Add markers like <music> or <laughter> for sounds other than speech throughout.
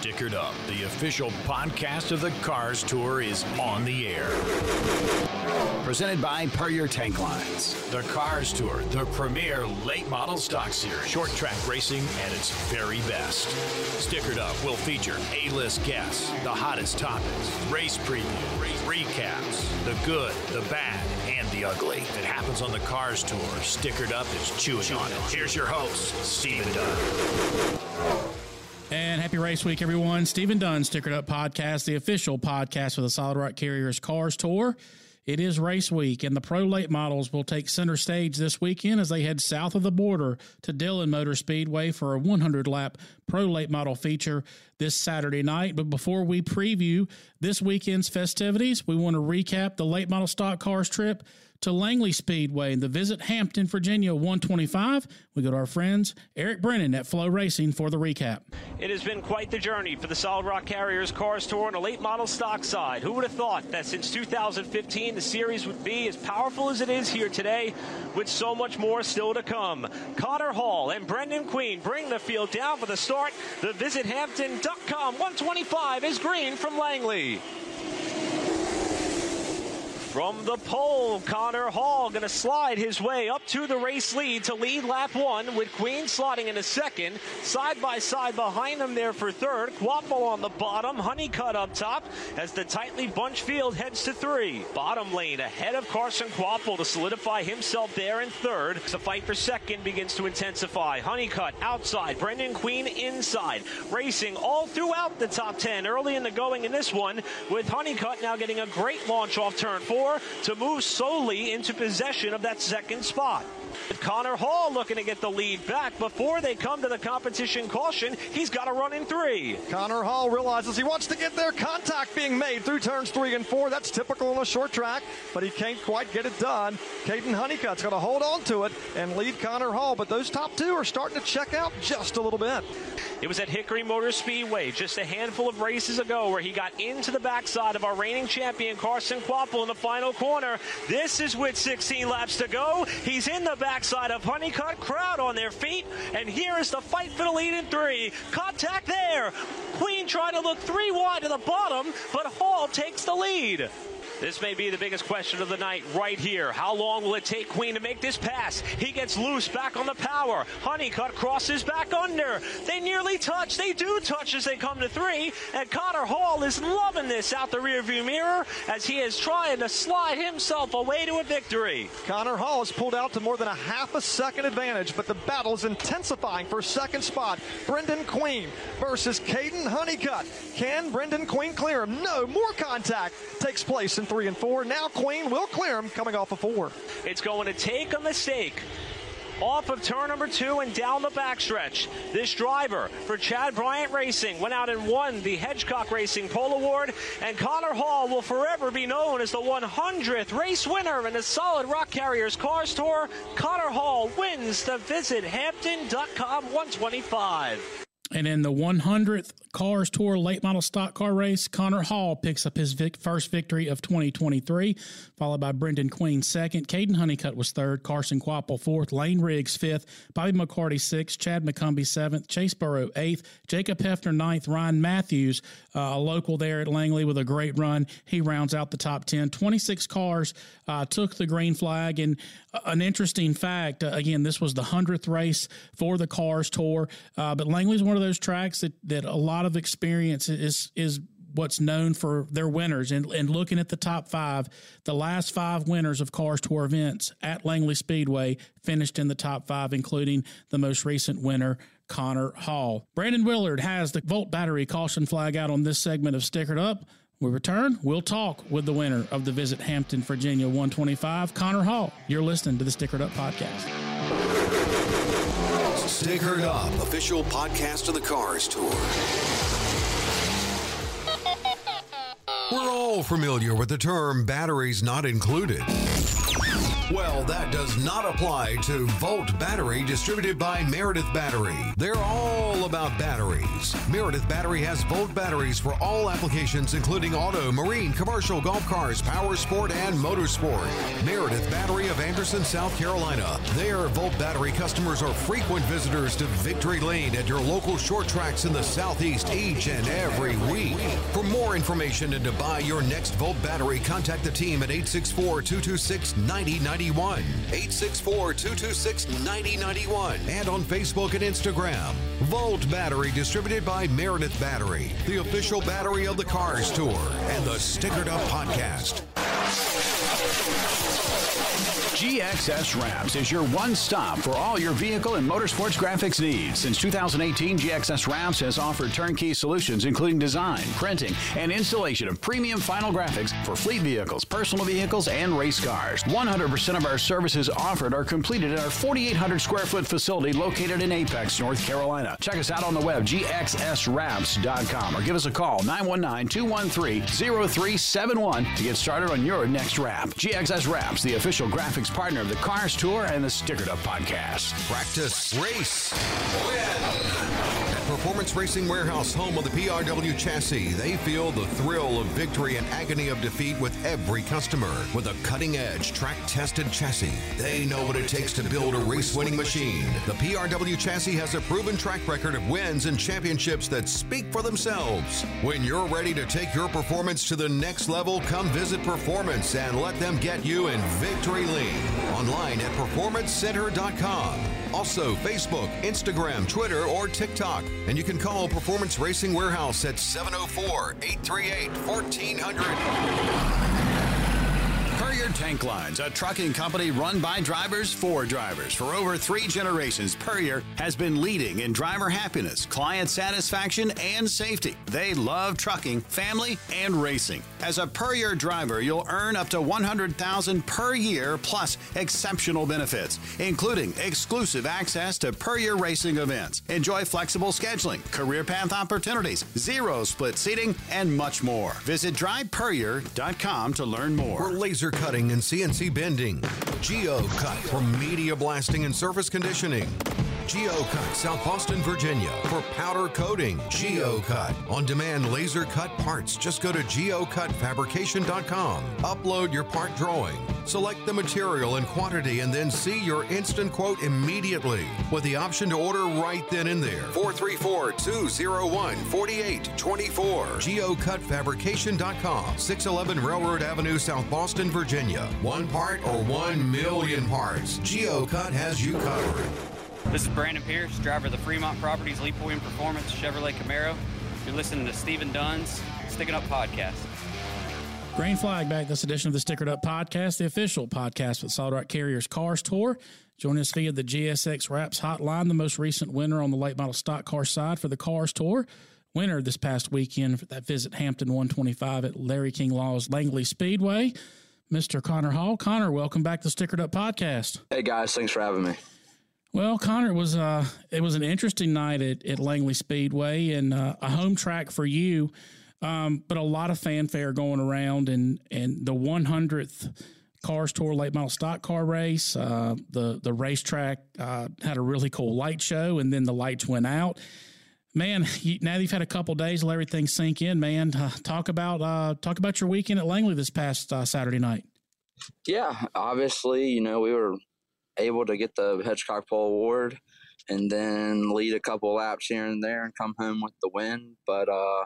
Stickered Up, the official podcast of the Cars Tour, is on the air. Presented by Puryear Tank Lines. The Cars Tour, the premier late model stock series. Short track racing at its very best. Stickered Up will feature A-list guests, the hottest topics, race previews, recaps, the good, the bad, and the ugly. It happens on the Cars Tour. Stickered Up is chewing on it. Here's your host, Stephen Dunn. And happy race week, everyone. Stephen Dunn, Stickered Up Podcast, the official podcast for the Solid Rock Carriers Cars Tour. It is race week, and the pro late models will take center stage this weekend as they head south of the border to Dillon Motor Speedway for a 100 lap pro late model feature this Saturday night. But before we preview this weekend's festivities, we want to recap the late model stock cars trip to Langley Speedway and the Visit Hampton, Virginia 125. We go to our friends Eric Brennan at FloRacing for the recap. It has been quite the journey for the Solid Rock Carriers Cars Tour on a late model stock side. Who would have thought that since 2015 the series would be as powerful as it is here today, with so much more still to come? Connor Hall and Brendan Queen bring the field down for the start. The VisitHampton.com 125 is green from Langley. From the pole, Connor Hall going to slide his way up to the race lead to lead lap one with Queen slotting in a second. Side by side behind them there for third. Kvapil on the bottom, Honeycutt up top as the tightly bunched field heads to three. Bottom lane ahead of Carson Kvapil to solidify himself there in third. The fight for second begins to intensify. Honeycutt outside, Brendan Queen inside. Racing all throughout the top 10 early in the going in this one with Honeycutt now getting a great launch off turn four to move solely into possession of that second spot. Connor Hall looking to get the lead back before they come to the competition caution. He's got to run in three. Connor Hall realizes he wants to get there. Contact being made through turns three and four. That's typical on a short track, but he can't quite get it done. Caden Honeycutt's going to hold on to it and lead Connor Hall, but those top two are starting to check out just a little bit. It was at Hickory Motor Speedway just a handful of races ago where he got into the backside of our reigning champion Carson Kvapil in the final corner. This is with 16 laps to go. He's in the backside of Honeycutt, crowd on their feet, and here is the fight for the lead in three. Contact there. Queen trying to look three wide to the bottom, but Hall takes the lead. This may be the biggest question of the night right here. How long will it take Queen to make this pass? He gets loose back on the power. Honeycutt crosses back under. They nearly touch. They do touch as they come to three. And Connor Hall is loving this out the rearview mirror as he is trying to slide himself away to a victory. Connor Hall has pulled out to more than a half a second advantage, but the battle is intensifying for second spot. Brendan Queen versus Caden Honeycutt. Can Brendan Queen clear him? No, more contact takes place in three and four. Now Queen will clear him coming off of four. It's going to take a mistake off of turn number two and down the backstretch. This driver for Chad Bryant Racing went out and won the Hedgecock Racing Pole Award, and Connor Hall will forever be known as the 100th race winner in the Solid Rock Carriers Cars Tour. Connor Hall wins the Visit Hampton.com 125. And in the 100th Cars Tour late model stock car race, Connor Hall picks up his vic- first victory of 2023, followed by Brendan Queen second. Caden Honeycutt was third, Carson Kvapil fourth, Lane Riggs fifth, Bobby McCarty sixth, Chad McCumbee seventh, Chase Burrow eighth, Jacob Heafner ninth, Ryan Matthews, uh, a local there at Langley with a great run. He rounds out the top 10. 26 cars uh, took the green flag. And uh, an interesting fact uh, again, this was the 100th race for the Cars Tour, uh, but Langley's one of those tracks that, that a lot of experience is is what's known for their winners. And, and looking at the top five the last five winners of cars tour events at langley speedway finished in the top five including the most recent winner connor hall. Brandon willard has the volt battery caution flag out on this segment of stickered up. We return we'll talk with the winner of the visit hampton virginia 125 connor hall. You're listening to the stickered up podcast Stickered Up, official podcast of the Cars Tour. We're all familiar with the term batteries not included. Well, that does not apply to Volt Battery, distributed by Meredith Battery. They're all about batteries. Meredith Battery has Volt batteries for all applications, including auto, marine, commercial, golf cars, power sport, and motorsport. Meredith Battery of Anderson, South Carolina. Their Volt Battery customers are frequent visitors to Victory Lane at your local short tracks in the Southeast each and every week. For more information and to buy your next Volt battery, contact the team at 864 226 9090. 9091. 864 226 9091. And on Facebook and Instagram. Volt Battery, distributed by Meredith Battery, the official battery of the Cars Tour and the Stickered Up Podcast. GXS Wraps is your one stop for all your vehicle and motorsports graphics needs. Since 2018, GXS Wraps has offered turnkey solutions including design, printing, and installation of premium final graphics for fleet vehicles, personal vehicles, and race cars. 100% of our services offered are completed at our 4,800 square foot facility located in Apex, North Carolina. Check us out on the web, gxswraps.com, or give us a call, 919 213 0371 to get started on your next wrap. GXS Wraps, the official graphics partner of the Cars Tour and the Stickered Up podcast. Practice, race, win. Performance Racing Warehouse, home of the PRW chassis, they feel the thrill of victory and agony of defeat with every customer. With a cutting edge, track tested chassis, they know what it takes to build a race winning machine. The PRW chassis has a proven track record of wins and championships that speak for themselves. When you're ready to take your performance to the next level, come visit Performance and let them get you in Victory Lane. Online performancecenter.com. Also, Facebook, Instagram, Twitter, or TikTok. And you can call Performance Racing Warehouse at 704 838 1400. Puryear Tank Lines, a trucking company run by drivers for drivers. For over three generations, Puryear has been leading in driver happiness, client satisfaction, and safety. They love trucking, family, and racing. As a Puryear driver, you'll earn up to 100000 per year plus exceptional benefits, including exclusive access to Puryear racing events. Enjoy flexible scheduling, career path opportunities, zero split seating, and much more. Visit drivepuryear.com to learn more. For laser cutting and CNC bending. GeoCut for media blasting and surface conditioning. GeoCut, South Boston, Virginia. For powder coating, GeoCut. On demand laser cut parts. Just go to geocutfabrication.com. Upload your part drawing. Select the material and quantity and then see your instant quote immediately with the option to order right then and there. 434 201 4824. GeocutFabrication.com. 611 Railroad Avenue, South Boston, Virginia. One part or one million parts. GeoCut has you covered. This is Brandon Pierce, driver of the Fremont Properties Leap William Performance Chevrolet Camaro. You're listening to Stephen Dunn's Sticking Up Podcast. Green flag back this edition of the Stickered Up Podcast, the official podcast with Solid Rock Carriers Cars Tour. Joining us via the GSX Wraps Hotline, the most recent winner on the late model stock car side for the Cars Tour. Winner this past weekend for that visit Hampton 125 at Larry King Law's Langley Speedway, Mr. Connor Hall. Connor, welcome back to the Stickered Up Podcast. Hey guys, thanks for having me. Well, Connor, it was uh, it was an interesting night at, at Langley Speedway and uh, a home track for you, um, but a lot of fanfare going around and and the 100th Cars Tour late model stock car race. Uh, the the racetrack uh, had a really cool light show, and then the lights went out. Man, you, now you've had a couple days, let everything sink in. Man, uh, talk about uh, talk about your weekend at Langley this past Saturday night. Yeah, obviously, you know we were able to get the Hedgecock Pole Award and then lead a couple laps here and there and come home with the win. But uh,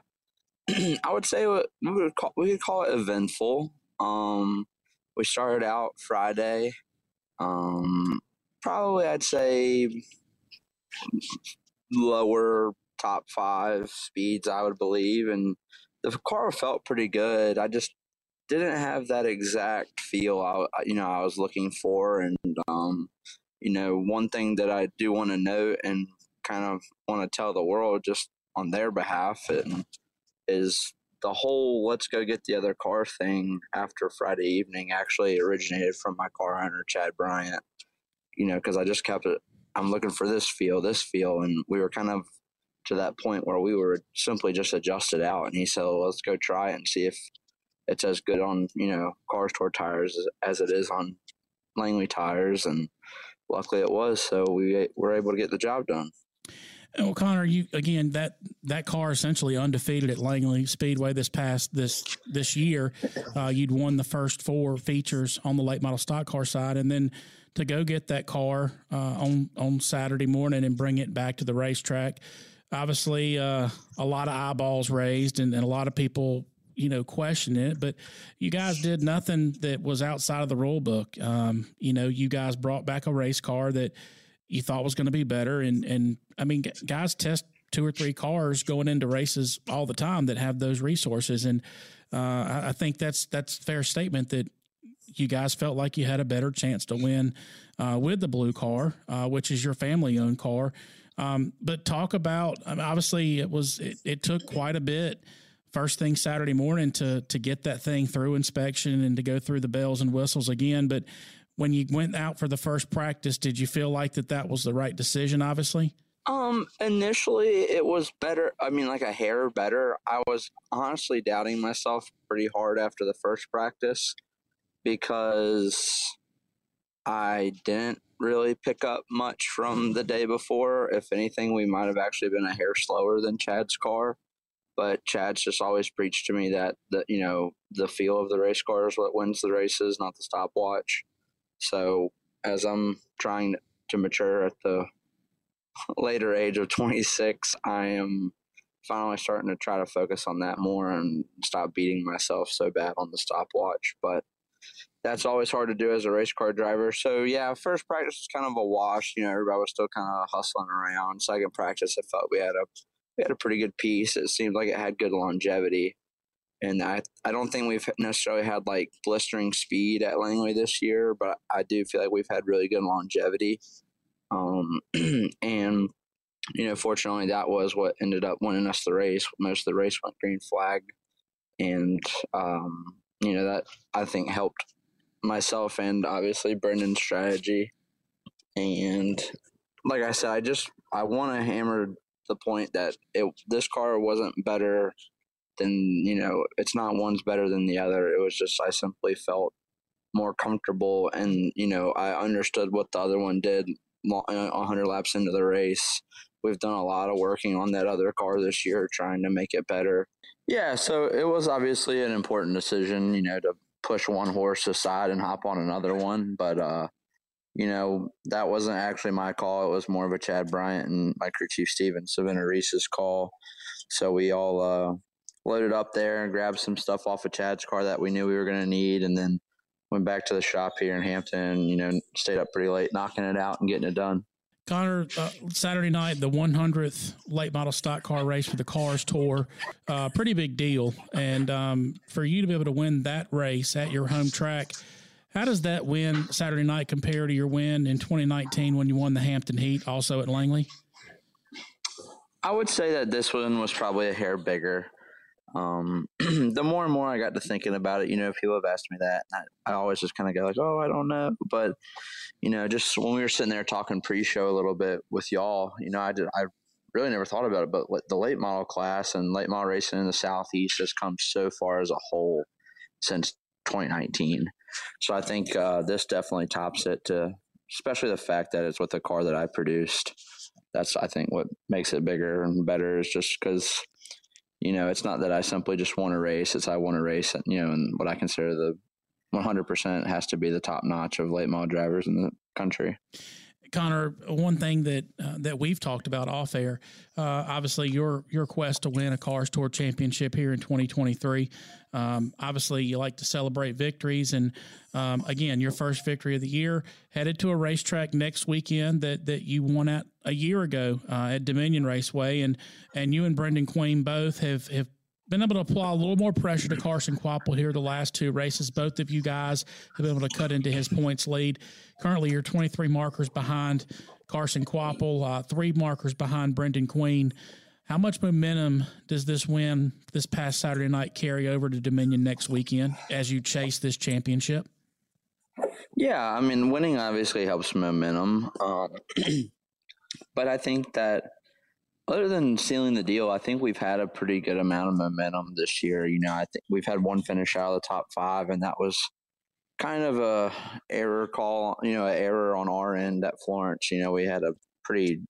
<clears throat> I would say we would call, we could call it eventful. Um, we started out Friday. Um, probably I'd say lower top five speeds, I would believe, and the car felt pretty good. I just didn't have that exact feel I you know I was looking for, and um, you know one thing that I do want to note and kind of want to tell the world just on their behalf and is the whole let's go get the other car thing after Friday evening actually originated from my car owner Chad Bryant. You know, because I just kept it. I'm looking for this feel, this feel, and we were kind of to that point where we were simply just adjusted out. And he said, well, "Let's go try it and see if it's as good on you know cars tour tires as, it is on Langley tires, and luckily it was. So we were able to get the job done. Well, Connor, you again that that car essentially undefeated at Langley Speedway this past this this year. Uh, you'd won the first four features on the late model stock car side, and then to go get that car uh, on on Saturday morning and bring it back to the racetrack. Obviously, uh, a lot of eyeballs raised, and, and a lot of people you know, question it, but you guys did nothing that was outside of the rule book. Um, you know, you guys brought back a race car that you thought was going to be better. And, and I mean, guys test two or three cars going into races all the time that have those resources. And, uh, I, think that's, that's fair statement that you guys felt like you had a better chance to win, uh, with the blue car, uh, which is your family owned car. Um, but talk about, I mean, obviously it was, it, it took quite a bit, first thing Saturday morning to to get that thing through inspection and to go through the bells and whistles again. But when you went out for the first practice, did you feel like that that was the right decision? Obviously. Um, initially it was better. I mean, like a hair better. I was honestly doubting myself pretty hard after the first practice because I didn't really pick up much from the day before. If anything, we might have actually been a hair slower than Chad's car. But Chad's just always preached to me that that you know the feel of the race car is what wins the races, not the stopwatch. So as I'm trying to mature at the <laughs> later age of 26, I am finally starting to try to focus on that more and stop beating myself so bad on the stopwatch. But that's always hard to do as a race car driver. So yeah, first practice was kind of a wash. You know, everybody was still kind of hustling around. Second practice, I felt we had a we had a pretty good piece. It seemed like it had good longevity. And I, I don't think we've necessarily had like blistering speed at Langley this year, but I do feel like we've had really good longevity. Um, <clears throat> and, you know, fortunately, that was what ended up winning us the race. Most of the race went green flag. And, um, you know, that I think helped myself and obviously Brendan's strategy. And like I said, I just I want to hammer the point that it this car wasn't better than you know it's not one's better than the other. It was just i simply felt more comfortable and you know i understood what the other one did 100 laps into the race. We've done a lot of working on that other car this year trying to make it better. Yeah so it was obviously an important decision you know to push one horse aside and hop on another one but uh you know, that wasn't actually my call. It was more of a Chad Bryant and my crew chief Steven Savannah Reese's call. So we all uh, loaded up there and grabbed some stuff off of Chad's car that we knew we were going to need, and then went back to the shop here in Hampton. You know, stayed up pretty late knocking it out and getting it done. Connor, uh, Saturday night, the 100th late model stock car race for the Cars Tour, uh, pretty big deal. And um, for you to be able to win that race at your home track, how does that win Saturday night compare to your win in 2019 when you won the Hampton Heat, also at Langley? I would say that this one was probably a hair bigger. Um, <clears throat> the more and more I got to thinking about it, you know, people have asked me that, I, I, always just kind of go like, "Oh, I don't know," but you know, just when we were sitting there talking pre-show a little bit with y'all, you know, I did, I really never thought about it, but the late model class and late model racing in the southeast has come so far as a whole since 2019. So I think uh, this definitely tops it to, especially the fact that it's with a car that I produced. That's I think what makes it bigger and better is just because you know it's not that I simply just want to race; it's I want to race, you know, and what I consider the 100% has to be the top notch of late model drivers in the country. Connor, one thing that uh, that we've talked about off air, uh, obviously your your quest to win a Cars Tour Championship here in 2023. Um, obviously, you like to celebrate victories, and um, again, your first victory of the year, headed to a racetrack next weekend that that you won at a year ago uh, at Dominion Raceway, and and you and Brendan Queen both have have been able to apply a little more pressure to Carson Kvapil here the last two races. Both of you guys have been able to cut into his points lead. Currently, you're 23 markers behind Carson Kvapil, uh, three markers behind Brendan Queen. How much momentum does this win this past Saturday night carry over to Dominion next weekend as you chase this championship? Yeah, I mean, winning obviously helps momentum. Um, <clears throat> but I think that other than sealing the deal, I think we've had a pretty good amount of momentum this year. You know, I think we've had one finish out of the top five, and that was kind of a error call, you know, an error on our end at Florence. You know, we had a pretty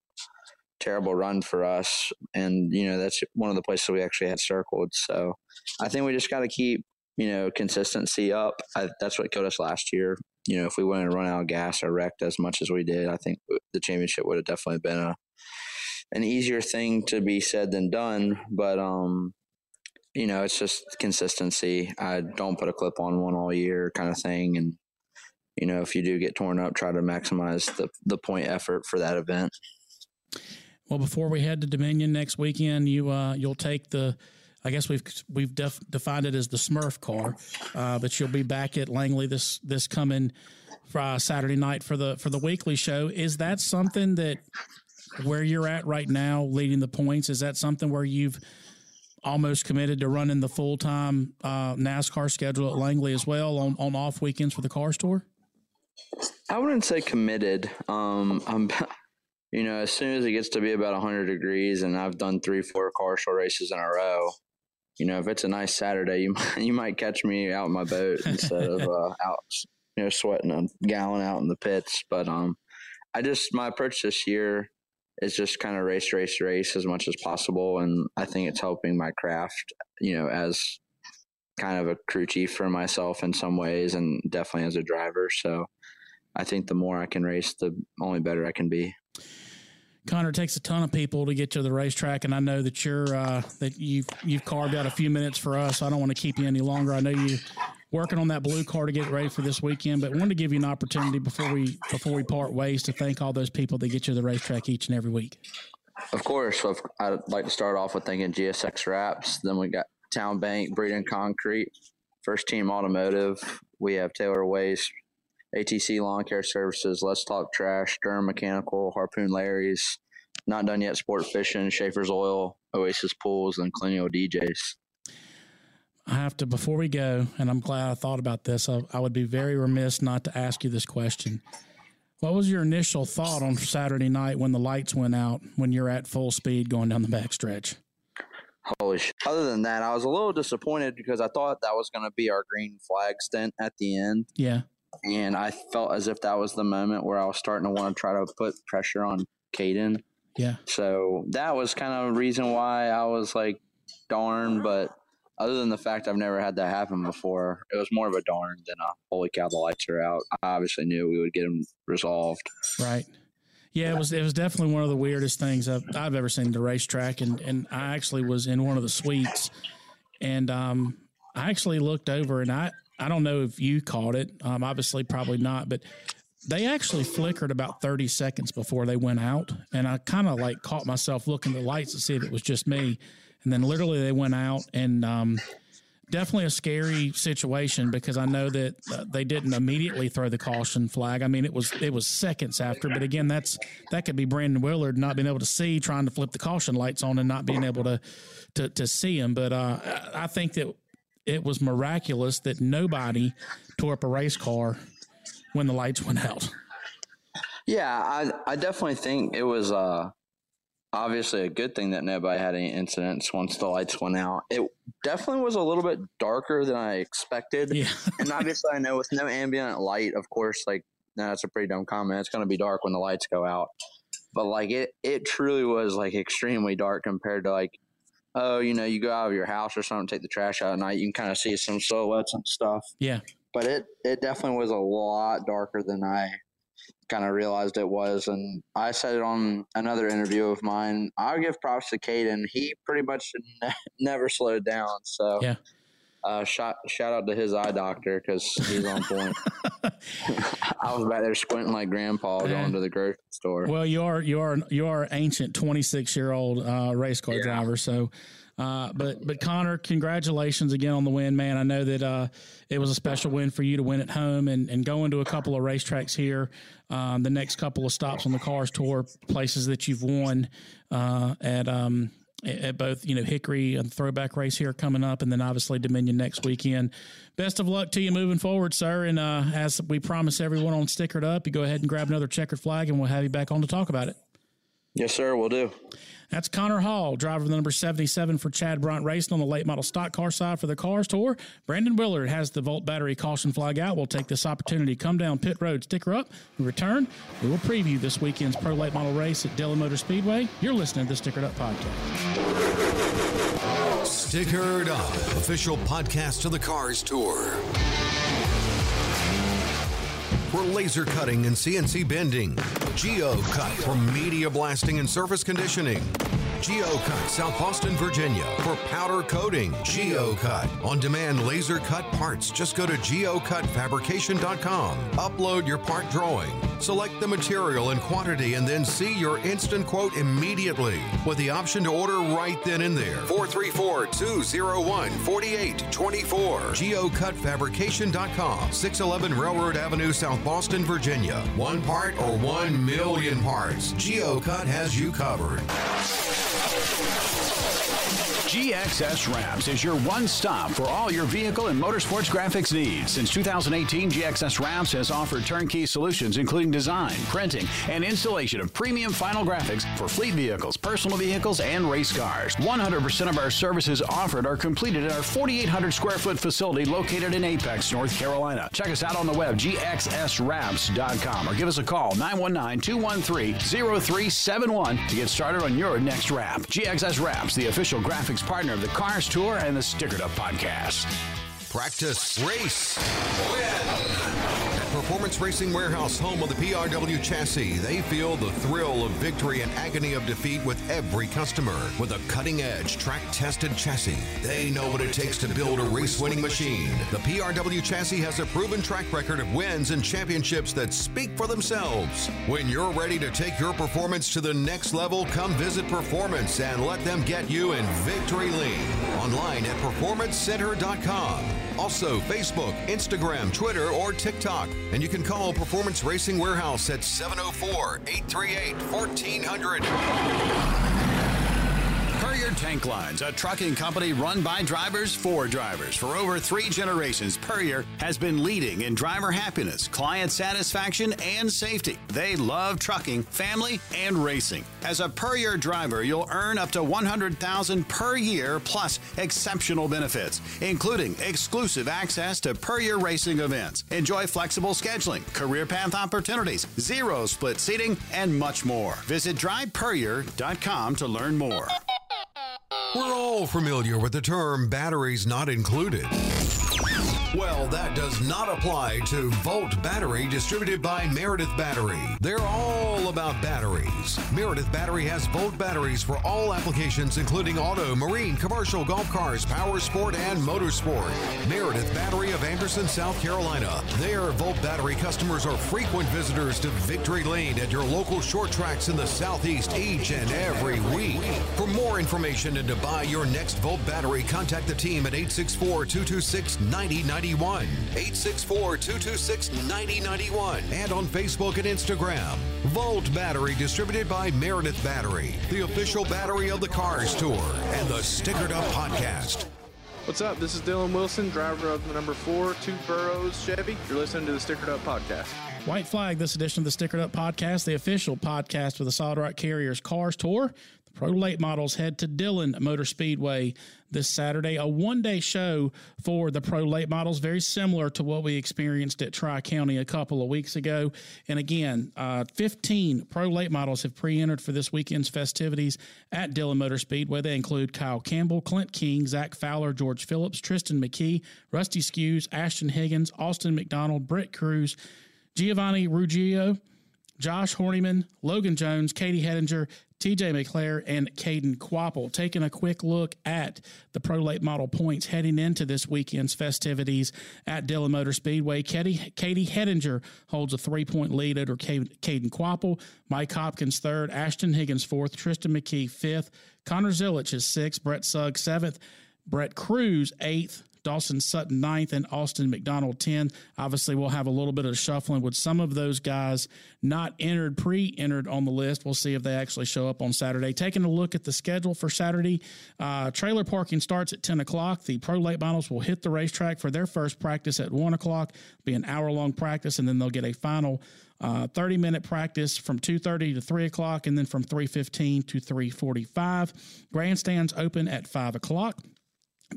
terrible run for us, and you know that's one of the places we actually had circled. So I think we just got to keep you know consistency up. I, that's what killed us last year. You know, if we wouldn't run out of gas or wrecked as much as we did, I think the championship would have definitely been a an easier thing to be said than done. But um, you know, it's just consistency. I don't put a clip on one all year kind of thing. And, you know, if you do get torn up, try to maximize the, the point effort for that event. Well, before we head to Dominion next weekend, you uh, you'll take the, I guess we've we've def- defined it as the Smurf car, uh, but you'll be back at Langley this this coming uh, Saturday night for the for the weekly show. Is that something that where you're at right now, leading the points? Is that something where you've almost committed to running the full time uh, NASCAR schedule at Langley as well on, on off weekends for the Cars Tour? I wouldn't say committed. Um, I'm, <laughs> you know, as soon as it gets to be about 100 degrees and I've done three, four Cars Tour races in a row, you know, if it's a nice Saturday, you <laughs> might, you might catch me out in my boat instead of uh, <laughs> out, you know, sweating a gallon out in the pits. But um, I just my approach this year is just kind of race, race, race as much as possible. And I think it's helping my craft, you know, as kind of a crew chief for myself in some ways and definitely as a driver. So I think the more I can race, the only better I can be. Connor takes a ton of people to get to the racetrack, and I know that you're uh, that you've you've carved out a few minutes for us. I don't want to keep you any longer. I know you working on that blue car to get ready for this weekend. But wanted to give you an opportunity before we before we part ways to thank all those people that get you to the racetrack each and every week. Of course, I'd like to start off with thanking GSX Wraps. Then we got Town Bank, Breeden Concrete, First Team Automotive. We have Taylor Waste, ATC Lawn Care Services, Let's Talk Trash, Durham Mechanical, Harpoon Larry's, Not Done Yet Sport Fishing, Schaefer's Oil, Oasis Pools, and Colonial DJs. I have to, before we go, and I'm glad I thought about this, I, I, would be very remiss not to ask you this question. What was your initial thought on Saturday night when the lights went out when you're at full speed going down the backstretch? Holy shit. Other than that, I was a little disappointed because I thought that was going to be our green flag stint at the end. Yeah. And I felt as if that was the moment where I was starting to want to try to put pressure on Caden. Yeah. So that was kind of a reason why I was like, darn, but other than the fact I've never had that happen before, it was more of a darn than a holy cow, the lights are out. I obviously knew we would get them resolved. Right. Yeah, it was it was definitely one of the weirdest things I've, I've ever seen the racetrack, and and I actually was in one of the suites, and um, I actually looked over, and I I don't know if you caught it, um, obviously probably not, but they actually flickered about 30 seconds before they went out, and I kind of like caught myself looking at the lights to see if it was just me, and then literally they went out and um, definitely a scary situation because I know that uh, they didn't immediately throw the caution flag. I mean, it was it was seconds after, but again, that's that could be Brandon Willard not being able to see, trying to flip the caution lights on, and not being able to to, to see him. But uh, I think that it was miraculous that nobody tore up a race car when the lights went out. Yeah, I I definitely think it was uh obviously a good thing that nobody had any incidents once the lights went out. It definitely was a little bit darker than I expected. Yeah. and obviously, I know with no ambient light, of course, like no, that's a pretty dumb comment. It's going to be dark when the lights go out. But like it, it truly was like extremely dark compared to like, oh, you know, you go out of your house or something, take the trash out at night, you can kind of see some silhouettes and stuff. Yeah. But it, it definitely was a lot darker than I kind of realized it was. And I said it on another interview of mine. I'll give props to Caden. He pretty much ne- never slowed down. So yeah. Uh, shout shout out to his eye doctor because he's on point. <laughs> <laughs> I was back there squinting like grandpa going to the grocery store. Well, you are you are you are ancient twenty six year old uh, race car yeah. driver, so uh, but but Connor, congratulations again on the win, man. I know that uh, it was a special win for you to win at home and, and go into a couple of racetracks here. Um, the next couple of stops on the Cars Tour, places that you've won uh, at um, at both you know Hickory and throwback race here coming up, and then obviously Dominion next weekend. Best of luck to you moving forward, sir. And uh, as we promise everyone on Stickered Up, you go ahead and grab another checkered flag, and we'll have you back on to talk about it. Yes, sir. We'll do. That's Connor Hall, driver of the number 77 for Chad Bryant Racing on the late model stock car side for the Cars Tour. Brandon Willard has the Volt battery caution flag out. We'll take this opportunity come down pit road, sticker up. We return. We will preview this weekend's pro late model race at Dillon Motor Speedway. You're listening to the Stickered Up Podcast. Stickered Up, official podcast of the Cars Tour. For laser cutting and CNC bending, GeoCut for media blasting and surface conditioning. GeoCut, South Boston, Virginia. For powder coating, GeoCut. On demand laser cut parts, just go to geocutfabrication.com. Upload your part drawing. Select the material and quantity and then see your instant quote immediately with the option to order right then and there. 434 201 4824. GeocutFabrication.com. 611 Railroad Avenue, South Boston, Virginia. One part or one million parts. GeoCut has you covered. ハハハハ! GXS Wraps is your one stop for all your vehicle and motorsports graphics needs. Since 2018, GXS Wraps has offered turnkey solutions including design, printing, and installation of premium final graphics for fleet vehicles, personal vehicles, and race cars. 100% of our services offered are completed at our 4,800 square foot facility located in Apex, North Carolina. Check us out on the web, gxswraps.com, or give us a call, 919 213 0371 to get started on your next wrap. GXS Wraps, the official graphics partner of the Cars Tour and the Stickered Up podcast. Practice, race, win. Performance Racing Warehouse, home of the PRW chassis, they feel the thrill of victory and agony of defeat with every customer. With a cutting edge, track tested chassis, they know what it takes to build a race winning machine. The PRW chassis has a proven track record of wins and championships that speak for themselves. When you're ready to take your performance to the next level, come visit Performance and let them get you in victory lane. Online at performancecenter.com. Also, Facebook, Instagram, Twitter, or TikTok. And you can call Performance Racing Warehouse at 704 838 1400. Puryear Tank Lines, a trucking company run by drivers for drivers. For over three generations, Puryear has been leading in driver happiness, client satisfaction, and safety. They love trucking, family, and racing. As a Puryear driver, you'll earn up to 100000 per year plus exceptional benefits, including exclusive access to Puryear racing events. Enjoy flexible scheduling, career path opportunities, zero split seating, and much more. Visit drivepuryear.com to learn more. We're all familiar with the term batteries not included. Well, that does not apply to Volt Battery, distributed by Meredith Battery. They're all about batteries. Meredith Battery has Volt batteries for all applications, including auto, marine, commercial, golf cars, power sport, and motorsport. Meredith Battery of Anderson, South Carolina. Their Volt Battery customers are frequent visitors to Victory Lane at your local short tracks in the Southeast each and every week. For more information and to buy your next Volt battery, contact the team at 864 226 9091. 864 226 9091. And on Facebook and Instagram. Volt Battery, distributed by Meredith Battery, the official battery of the Cars Tour and the Stickered Up Podcast. What's up? This is Dylan Wilson, driver of the number four Two Burrows Chevy. You're listening to the Stickered Up Podcast. White flag this edition of the Stickered Up Podcast, the official podcast for the Solid Rock Carriers Cars Tour. Pro Late Models head to Dillon Motor Speedway this Saturday, a one day show for the Pro Late Models, very similar to what we experienced at Tri County a couple of weeks ago. And again, uh, 15 Pro Late Models have pre entered for this weekend's festivities at Dillon Motor Speedway. They include Kyle Campbell, Clint King, Zach Fowler, George Phillips, Tristan McKee, Rusty Skewes, Ashton Higgins, Austin McDonald, Brett Cruz, Giovanni Ruggiero, Josh Horniman, Logan Jones, Katie Hettinger, TJ McClare, and Caden Kvapil. Taking a quick look at the Pro Late Model points heading into this weekend's festivities at Dillon Motor Speedway. Katie, Katie Hettinger holds a three point lead over Caden Kvapil. Mike Hopkins third, Ashton Higgins fourth, Tristan McKee fifth, Connor Zilisch is sixth, Brett Sugg seventh, Brett Cruz eighth, Dawson Sutton ninth, and Austin McDonald 10. Obviously, we'll have a little bit of shuffling with some of those guys not entered, pre entered on the list. We'll see if they actually show up on Saturday. Taking a look at the schedule for Saturday, uh, trailer parking starts at 10 o'clock. The Pro Late Models will hit the racetrack for their first practice at 1 o'clock, be an hour long practice, and then they'll get a final uh, 30 minute practice from 2.30 to 3 o'clock and then from 3.15 to 3.45 grandstands open at 5 o'clock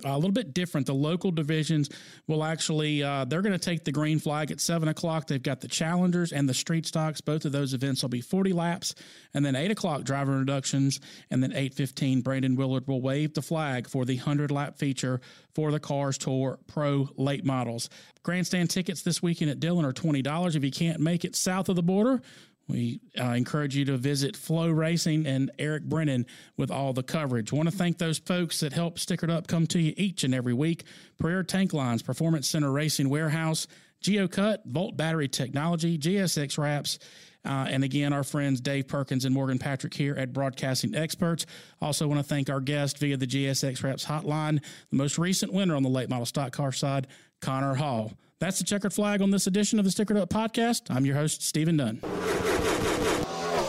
a little bit different. The local divisions will actually, uh, they're going to take the green flag at 7 o'clock. They've got the Challengers and the Street Stocks. Both of those events will be 40 laps. And then 8 o'clock driver introductions. And then 8.15, Brandon Willard will wave the flag for the 100 lap feature for the Cars Tour Pro late models. Grandstand tickets this weekend at Dillon are $20. If you can't make it south of the border, we uh, encourage you to visit FloRacing and Eric Brennan with all the coverage. Want to thank those folks that help Stickered Up come to you each and every week. Puryear Tank Lines, Performance Center Racing Warehouse, GeoCut, Volt Battery Technology, GSX Wraps, uh, and again, our friends Dave Perkins and Morgan Patrick here at Broadcasting Experts. Also, want to thank our guest via the GSX Wraps hotline, the most recent winner on the late model stock car side, Connor Hall. That's the checkered flag on this edition of the Stickered Up podcast. I'm your host, Stephen Dunn.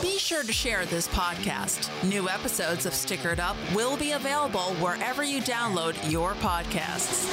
Be sure to share this podcast. New episodes of Stickered Up will be available wherever you download your podcasts.